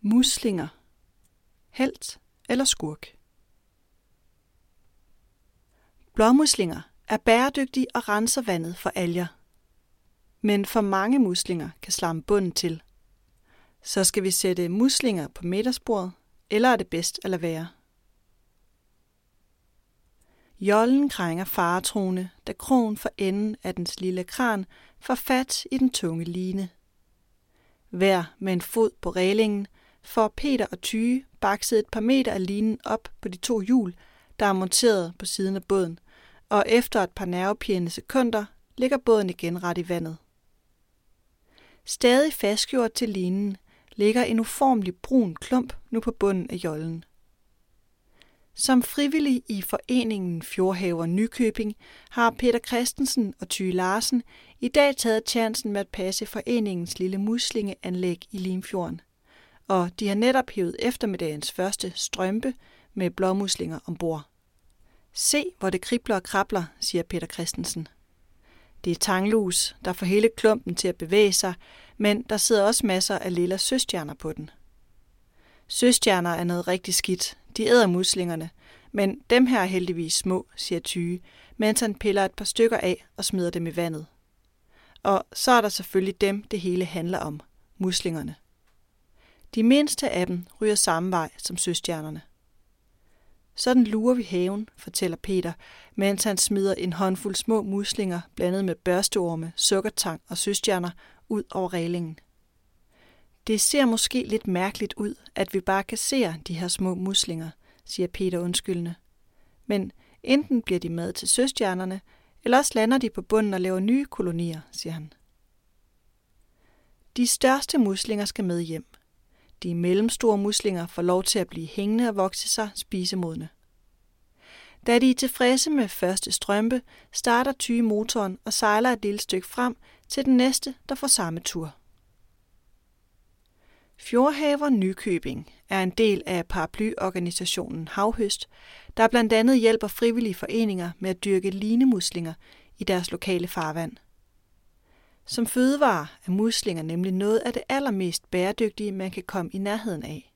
Muslinger. Helt eller skurk? Blåmuslinger er bæredygtige og renser vandet for alger. Men for mange muslinger kan slamme bunden til. Så skal vi sætte muslinger på middagsbordet, eller er det bedst at lade være? Jollen krænger faretroende, da krogen for enden af dens lille kran får fat i den tunge line. Hver med en fod på reglingen får Peter og Tyge bakset et par meter af linen op på de to hjul, der er monteret på siden af båden, og efter et par nervepirrende sekunder ligger båden igen ret i vandet. Stadig fastgjort til linen ligger en uformelig brun klump nu på bunden af jollen. Som frivillig i foreningen Fjordhaver Nykøbing har Peter Christensen og Ty Larsen i dag taget chancen med at passe foreningens lille muslingeanlæg i Limfjorden. Og de har netop hævet eftermiddagens første strømpe med blåmuslinger ombord. Se, hvor det kribler og krabler, siger Peter Christensen. Det er tanglus, der får hele klumpen til at bevæge sig, men der sidder også masser af lille søstjerner på den. Søstjerner er noget rigtig skidt. De æder muslingerne, men dem her er heldigvis små, siger Tyge, mens han piller et par stykker af og smider dem i vandet. Og så er der selvfølgelig dem, det hele handler om, muslingerne. De mindste af dem ryger samme vej som søstjernerne. Sådan lurer vi haven, fortæller Peter, mens han smider en håndfuld små muslinger blandet med børsteorme, sukkertang og søstjerner ud over reglingen. Det ser måske lidt mærkeligt ud, at vi bare kasserer de her små muslinger, siger Peter undskyldende. Men enten bliver de mad til søstjernerne, eller også lander de på bunden og laver nye kolonier, siger han. De største muslinger skal med hjem. De mellemstore muslinger får lov til at blive hængende og vokse sig spisemodne. Da de er tilfredse med første strømpe, starter Tyge motoren og sejler et lille stykke frem til den næste, der får samme tur. Fjordhaver Nykøbing er en del af paraplyorganisationen Havhøst, der blandt andet hjælper frivillige foreninger med at dyrke linemuslinger i deres lokale farvand. Som fødevare er muslinger nemlig noget af det allermest bæredygtige, man kan komme i nærheden af.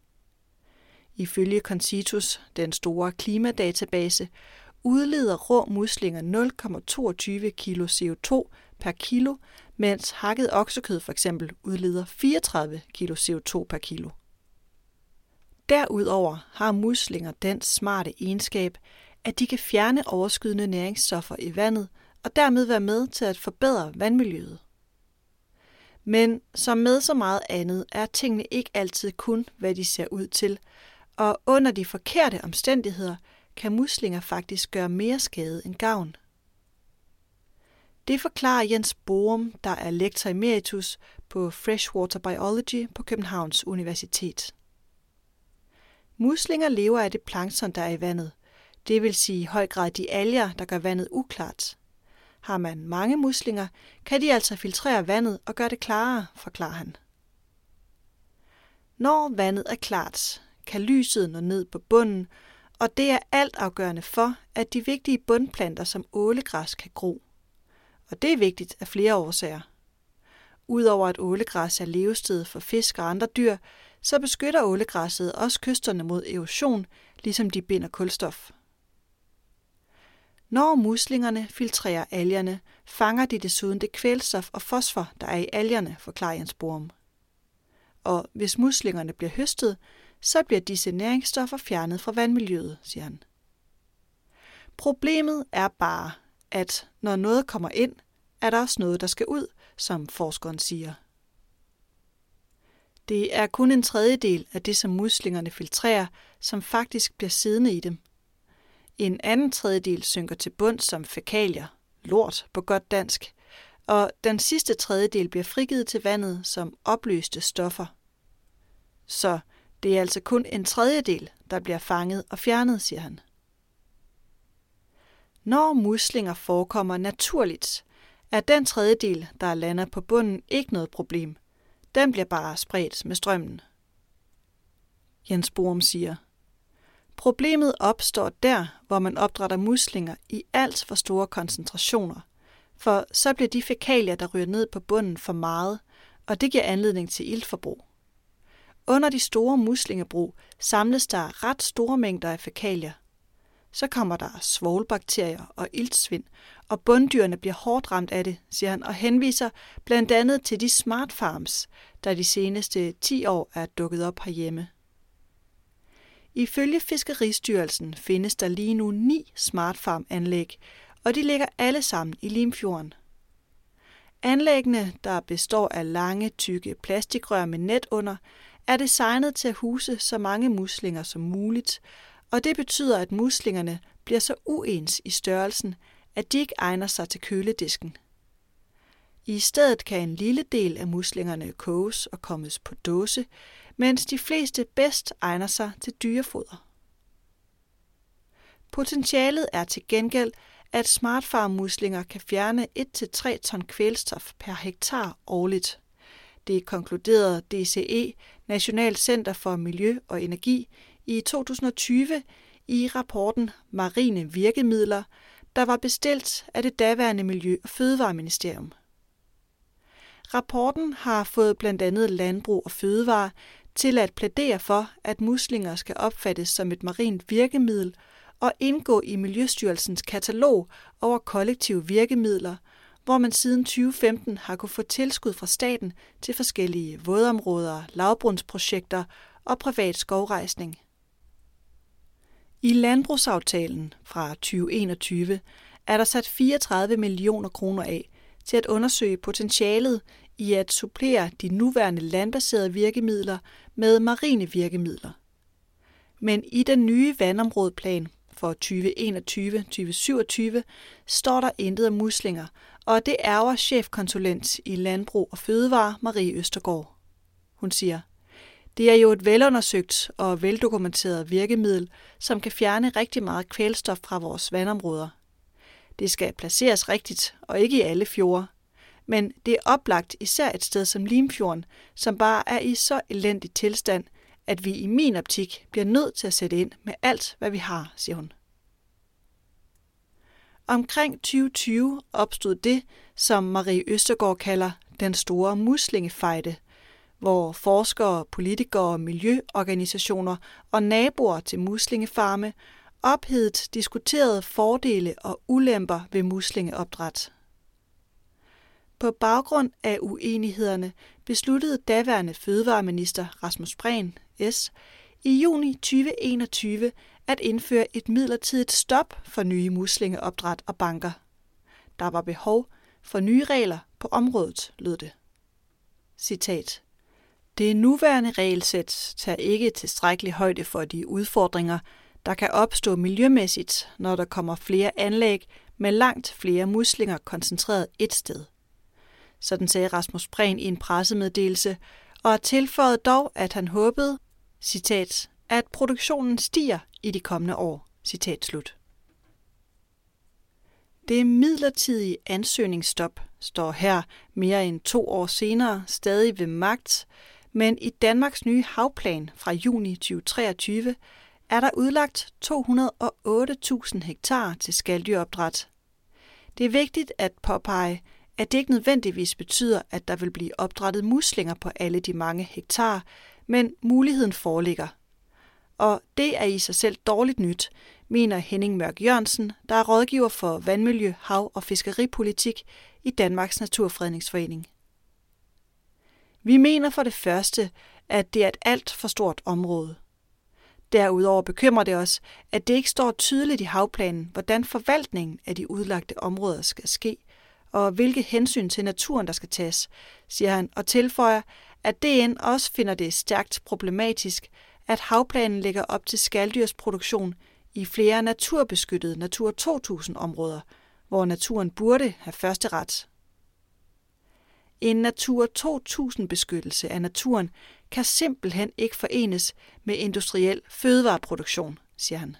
Ifølge Concitus, den store klimadatabase, udleder rå muslinger 0,22 kg CO2 per kilo, mens hakket oksekød for eksempel udleder 34 kg CO2 per kilo. Derudover har muslinger den smarte egenskab, at de kan fjerne overskydende næringsstoffer i vandet og dermed være med til at forbedre vandmiljøet. Men som med så meget andet er tingene ikke altid kun, hvad de ser ud til, og under de forkerte omstændigheder kan muslinger faktisk gøre mere skade end gavn. Det forklarer Jens Borum, der er lektor emeritus på Freshwater Biology på Københavns Universitet. Muslinger lever af det plankton, der er i vandet, det vil sige i høj grad de alger, der gør vandet uklart. Har man mange muslinger, kan de altså filtrere vandet og gøre det klarere, forklarer han. Når vandet er klart, kan lyset nå ned på bunden, og det er alt afgørende for, at de vigtige bundplanter som ålegræs kan gro. Og det er vigtigt af flere årsager. Udover at ålegræs er levested for fisk og andre dyr, så beskytter ålegræsset også kysterne mod erosion, ligesom de binder kulstof. Når muslingerne filtrerer algerne, fanger de desuden det kvælstof og fosfor, der er i algerne, forklarer Jens Borum. Og hvis muslingerne bliver høstet, så bliver disse næringsstoffer fjernet fra vandmiljøet, siger han. Problemet er bare, at når noget kommer ind, er der også noget, der skal ud, som forskeren siger. Det er kun en tredjedel af det, som muslingerne filtrerer, som faktisk bliver siddende i dem. En anden tredjedel synker til bund som fækalier, lort på godt dansk, og den sidste tredjedel bliver frigivet til vandet som opløste stoffer. Så det er altså kun en tredjedel, der bliver fanget og fjernet, siger han. Når muslinger forekommer naturligt, er den tredjedel, der lander på bunden, ikke noget problem. Den bliver bare spredt med strømmen. Jens Borum siger, Problemet opstår der, hvor man opdrætter muslinger i alt for store koncentrationer, for så bliver de fækalier, der ryger ned på bunden, for meget, og det giver anledning til iltforbrug. Under de store muslingebrug samles der ret store mængder af fækalier. Så kommer der svovlbakterier og iltsvind, og bunddyrene bliver hårdt ramt af det, siger han, og henviser blandt andet til de smart farms, der de seneste 10 år er dukket op herhjemme. Ifølge Fiskeristyrelsen findes der lige nu ni smartfarm-anlæg, og de ligger alle sammen i Limfjorden. Anlæggene, der består af lange, tykke plastikrør med net under, er designet til at huse så mange muslinger som muligt, og det betyder, at muslingerne bliver så uens i størrelsen, at de ikke egner sig til køledisken. I stedet kan en lille del af muslingerne koges og kommes på dåse, mens de fleste bedst egner sig til dyrefoder. Potentialet er til gengæld, at smartfarmmuslinger kan fjerne 1-3 ton kvælstof per hektar årligt. Det konkluderede DCE, National Center for Miljø og Energi, i 2020 i rapporten Marine Virkemidler, der var bestilt af det daværende Miljø- og Fødevareministerium. Rapporten har fået blandt andet Landbrug og Fødevare til at plædere for, at muslinger skal opfattes som et marint virkemiddel og indgå i Miljøstyrelsens katalog over kollektive virkemidler, hvor man siden 2015 har kunne få tilskud fra staten til forskellige vådområder, lavbrundsprojekter og privat skovrejsning. I landbrugsaftalen fra 2021 er der sat 34 millioner kroner af til at undersøge potentialet i at supplere de nuværende landbaserede virkemidler med marine virkemidler. Men i den nye vandområdeplan for 2021-2027 står der intet om muslinger, og det ærger chefkonsulent i Landbrug og Fødevare Marie Østergaard. Hun siger, det er jo et velundersøgt og veldokumenteret virkemiddel, som kan fjerne rigtig meget kvælstof fra vores vandområder. Det skal placeres rigtigt, og ikke i alle fjorde. Men det er oplagt især et sted som Limfjorden, som bare er i så elendig tilstand, at vi i min optik bliver nødt til at sætte ind med alt, hvad vi har, siger hun. Omkring 2020 opstod det, som Marie Østergaard kalder den store muslingefejde, hvor forskere, politikere, miljøorganisationer og naboer til muslingefarme ophedet diskuterede fordele og ulemper ved muslingeopdræt. På baggrund af uenighederne besluttede daværende fødevareminister Rasmus Prehn, S., i juni 2021 at indføre et midlertidigt stop for nye muslingeopdræt og banker. Der var behov for nye regler på området, lød det. Citat. Det nuværende regelsæt tager ikke tilstrækkelig højde for de udfordringer, der kan opstå miljømæssigt, når der kommer flere anlæg med langt flere muslinger koncentreret et sted. Sådan sagde Rasmus Prehn i en pressemeddelelse, og tilføjede dog, at han håbede, citat, at produktionen stiger i de kommende år. Citat slut. Det midlertidige ansøgningsstop står her mere end to år senere stadig ved magt, men i Danmarks nye havplan fra juni 2023 er der udlagt 208.000 hektar til skaldyropdræt. Det er vigtigt at påpege, at det ikke nødvendigvis betyder, at der vil blive opdrettet muslinger på alle de mange hektar, men muligheden foreligger. Og det er i sig selv dårligt nyt, mener Henning Mørk Jørgensen, der er rådgiver for vandmiljø, hav- og fiskeripolitik i Danmarks Naturfredningsforening. Vi mener for det første, at det er et alt for stort område. Derudover bekymrer det os, at det ikke står tydeligt i havplanen, hvordan forvaltningen af de udlagte områder skal ske, og hvilke hensyn til naturen, der skal tages, siger han, og tilføjer, at DN også finder det stærkt problematisk, at havplanen lægger op til skaldyrsproduktion i flere naturbeskyttede Natur 2000-områder, hvor naturen burde have første ret. En Natur 2000-beskyttelse af naturen kan simpelthen ikke forenes med industriel fødevareproduktion, siger han.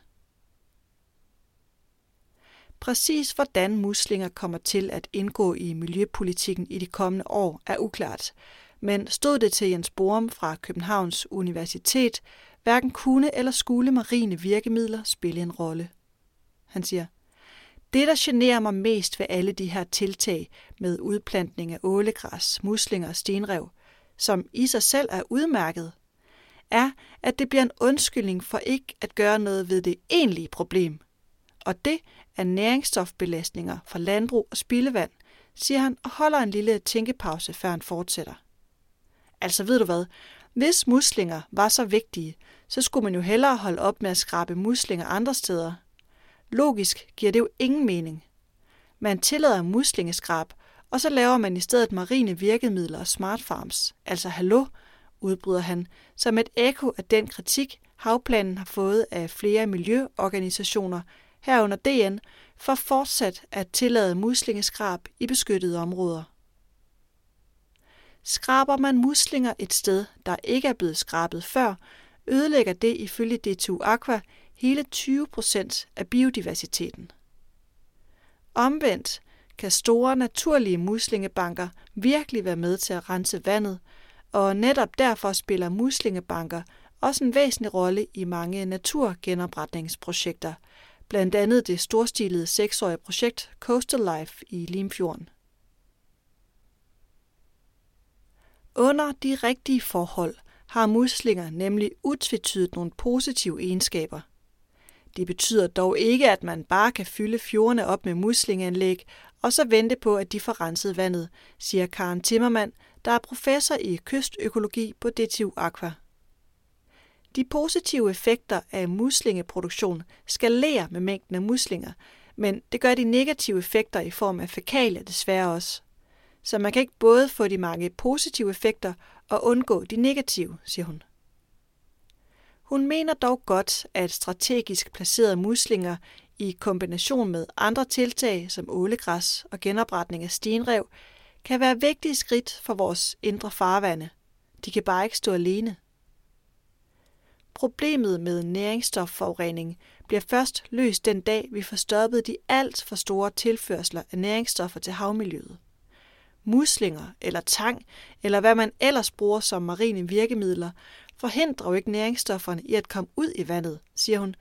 Præcis hvordan muslinger kommer til at indgå i miljøpolitikken i de kommende år er uklart, men stod det til Jens Borum fra Københavns Universitet, hverken kunne eller skulle marine virkemidler spille en rolle. Han siger, det, der generer mig mest ved alle de her tiltag med udplantning af ålegræs, muslinger og stenrev, som i sig selv er udmærket, er, at det bliver en undskyldning for ikke at gøre noget ved det egentlige problem. Og det er næringsstofbelastninger fra landbrug og spildevand, siger han og holder en lille tænkepause, før han fortsætter. Altså ved du hvad, hvis muslinger var så vigtige, så skulle man jo hellere holde op med at skrabe muslinger andre steder. Logisk giver det jo ingen mening. Man tillader muslingeskrab, og så laver man i stedet marine virkemidler og smart farms. Altså hallo, udbryder han, som et ekko af den kritik, havplanen har fået af flere miljøorganisationer, herunder DN, for fortsat at tillade muslingeskrab i beskyttede områder. Skraber man muslinger et sted, der ikke er blevet skrabet før, ødelægger det ifølge DTU Aqua hele 20 procent af biodiversiteten. Omvendt kan store naturlige muslingebanker virkelig være med til at rense vandet, og netop derfor spiller muslingebanker også en væsentlig rolle i mange naturgenopretningsprojekter, blandt andet det storstilede seksårige projekt Coastal Life i Limfjorden. Under de rigtige forhold har muslinger nemlig utvetydigt nogle positive egenskaber. Det betyder dog ikke, at man bare kan fylde fjordene op med muslingeanlæg og så vente på, at de får renset vandet, siger Karen Timmermann, der er professor i kystøkologi på DTU Aqua. De positive effekter af muslingeproduktion skalerer med mængden af muslinger, men det gør de negative effekter i form af fækalier desværre også. Så man kan ikke både få de mange positive effekter og undgå de negative, siger hun. Hun mener dog godt, at strategisk placerede muslinger i kombination med andre tiltag som ålegræs og genopretning af stenrev kan være vigtige skridt for vores indre farvande. De kan bare ikke stå alene. Problemet med næringsstofforurening bliver først løst den dag, vi får stoppet de alt for store tilførsler af næringsstoffer til havmiljøet. Muslinger eller tang, eller hvad man ellers bruger som marine virkemidler, forhindrer jo ikke næringsstofferne i at komme ud i vandet, siger hun,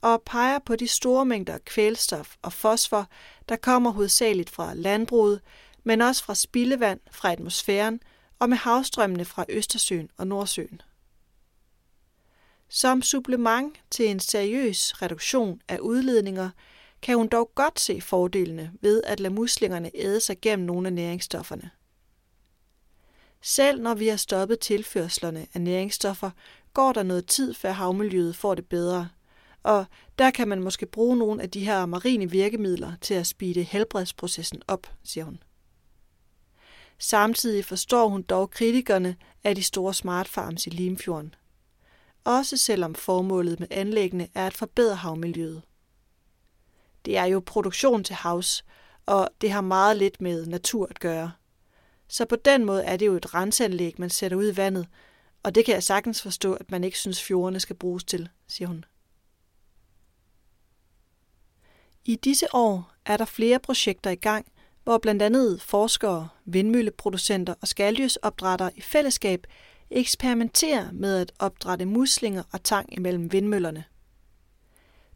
og peger på de store mængder kvælstof og fosfor, der kommer hovedsageligt fra landbruget, men også fra spildevand fra atmosfæren og med havstrømmene fra Østersøen og Nordsøen. Som supplement til en seriøs reduktion af udledninger, kan hun dog godt se fordelene ved at lade muslingerne æde sig gennem nogle af næringsstofferne. Selv når vi har stoppet tilførslerne af næringsstoffer, går der noget tid, før havmiljøet får det bedre. Og der kan man måske bruge nogle af de her marine virkemidler til at speede helbredsprocessen op, siger hun. Samtidig forstår hun dog kritikerne af de store smartfarms i Limfjorden. Også selvom formålet med anlæggene er at forbedre havmiljøet. Det er jo produktion til havs, og det har meget lidt med natur at gøre. Så på den måde er det jo et renseanlæg, man sætter ud i vandet, og det kan jeg sagtens forstå, at man ikke synes, fjordene skal bruges til, siger hun. I disse år er der flere projekter i gang, hvor blandt andet forskere, vindmølleproducenter og skaldyrsopdrættere i fællesskab eksperimenterer med at opdrætte muslinger og tang imellem vindmøllerne.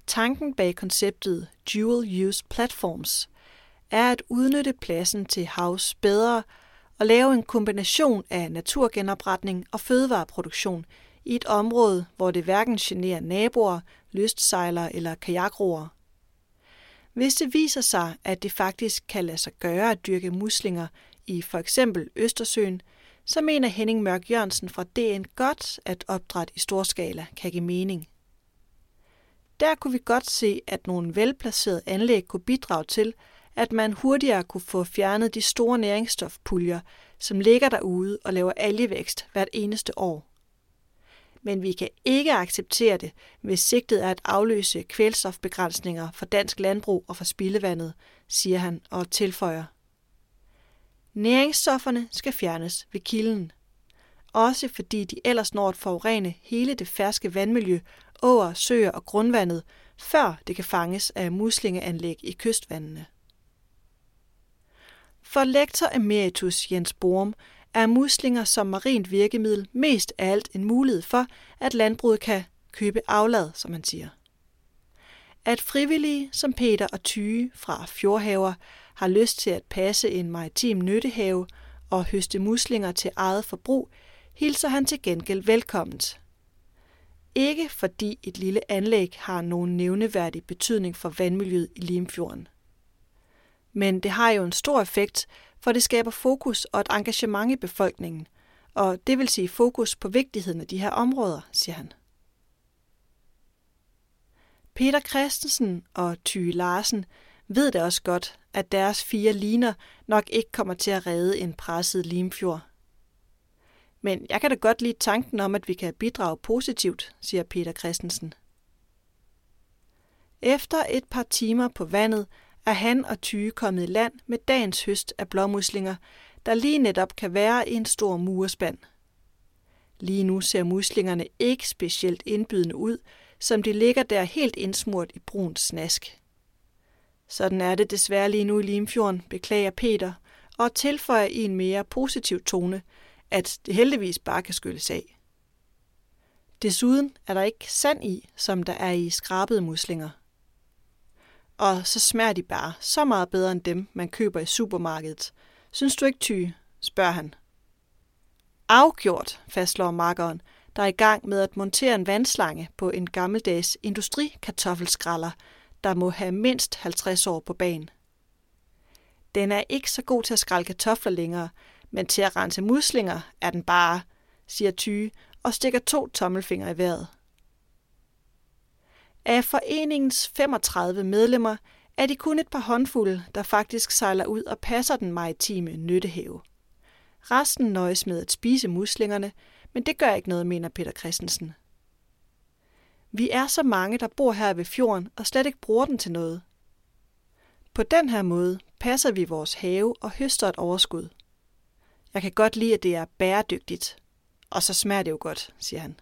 Tanken bag konceptet Dual Use Platforms er at udnytte pladsen til havs bedre og lave en kombination af naturgenopretning og fødevareproduktion i et område, hvor det hverken generer naboer, lystsejlere eller kajakroer. Hvis det viser sig, at det faktisk kan lade sig gøre at dyrke muslinger i for eksempel Østersøen, så mener Henning Mørk Jørgensen fra DN godt, at opdræt i storskala kan give mening. Der kunne vi godt se, at nogle velplacerede anlæg kunne bidrage til, at man hurtigere kunne få fjernet de store næringsstofpuljer, som ligger derude og laver algevækst hvert eneste år. Men vi kan ikke acceptere det, hvis sigtet er at afløse kvælstofbegrænsninger for dansk landbrug og for spildevandet, siger han og tilføjer. Næringsstofferne skal fjernes ved kilden. Også fordi de ellers når at forurene hele det ferske vandmiljø, åer, søer og grundvandet, før det kan fanges af muslingeanlæg i kystvandene. For lektor emeritus Jens Borum er muslinger som marint virkemiddel mest af alt en mulighed for, at landbruget kan købe aflad, som man siger. At frivillige som Peter og Tyge fra Fjordhaver har lyst til at passe en maritim nyttehave og høste muslinger til eget forbrug, hilser han til gengæld velkomment. ikke fordi et lille anlæg har nogen nævneværdig betydning for vandmiljøet i Limfjorden. Men det har jo en stor effekt, for det skaber fokus og et engagement i befolkningen, og det vil sige fokus på vigtigheden af de her områder, siger han. Peter Christensen og Ty Larsen ved det også godt, at deres fire liner nok ikke kommer til at redde en presset Limfjord. Men jeg kan da godt lide tanken om, at vi kan bidrage positivt, siger Peter Christensen. Efter et par timer på vandet er han og Tyge kommet i land med dagens høst af blåmuslinger, der lige netop kan være i en stor murespand. Lige nu ser muslingerne ikke specielt indbydende ud, som de ligger der helt indsmurt i brun snask. Sådan er det desværre lige nu i Limfjorden, beklager Peter, og tilføjer i en mere positiv tone, at det heldigvis bare kan skylles af. Desuden er der ikke sand i, som der er i skrabede muslinger. Og så smager de bare så meget bedre end dem, man køber i supermarkedet. Synes du ikke, Ty? spørger han. Afgjort, fastslår makkeren, der er i gang med at montere en vandslange på en gammeldags industrikartoffelskralder, der må have mindst 50 år på banen. Den er ikke så god til at skrælle kartofler længere, men til at rense muslinger er den bare, siger Tyge og stikker to tommelfingre i vejret. Af foreningens 35 medlemmer er de kun et par håndfulde, der faktisk sejler ud og passer den maritime nyttehave. Resten nøjes med at spise muslingerne, men det gør ikke noget, mener Peter Christensen. Vi er så mange, der bor her ved fjorden og slet ikke bruger den til noget. På den her måde passer vi vores have og høster et overskud. Jeg kan godt lide, at det er bæredygtigt. Og så smager det jo godt, siger han.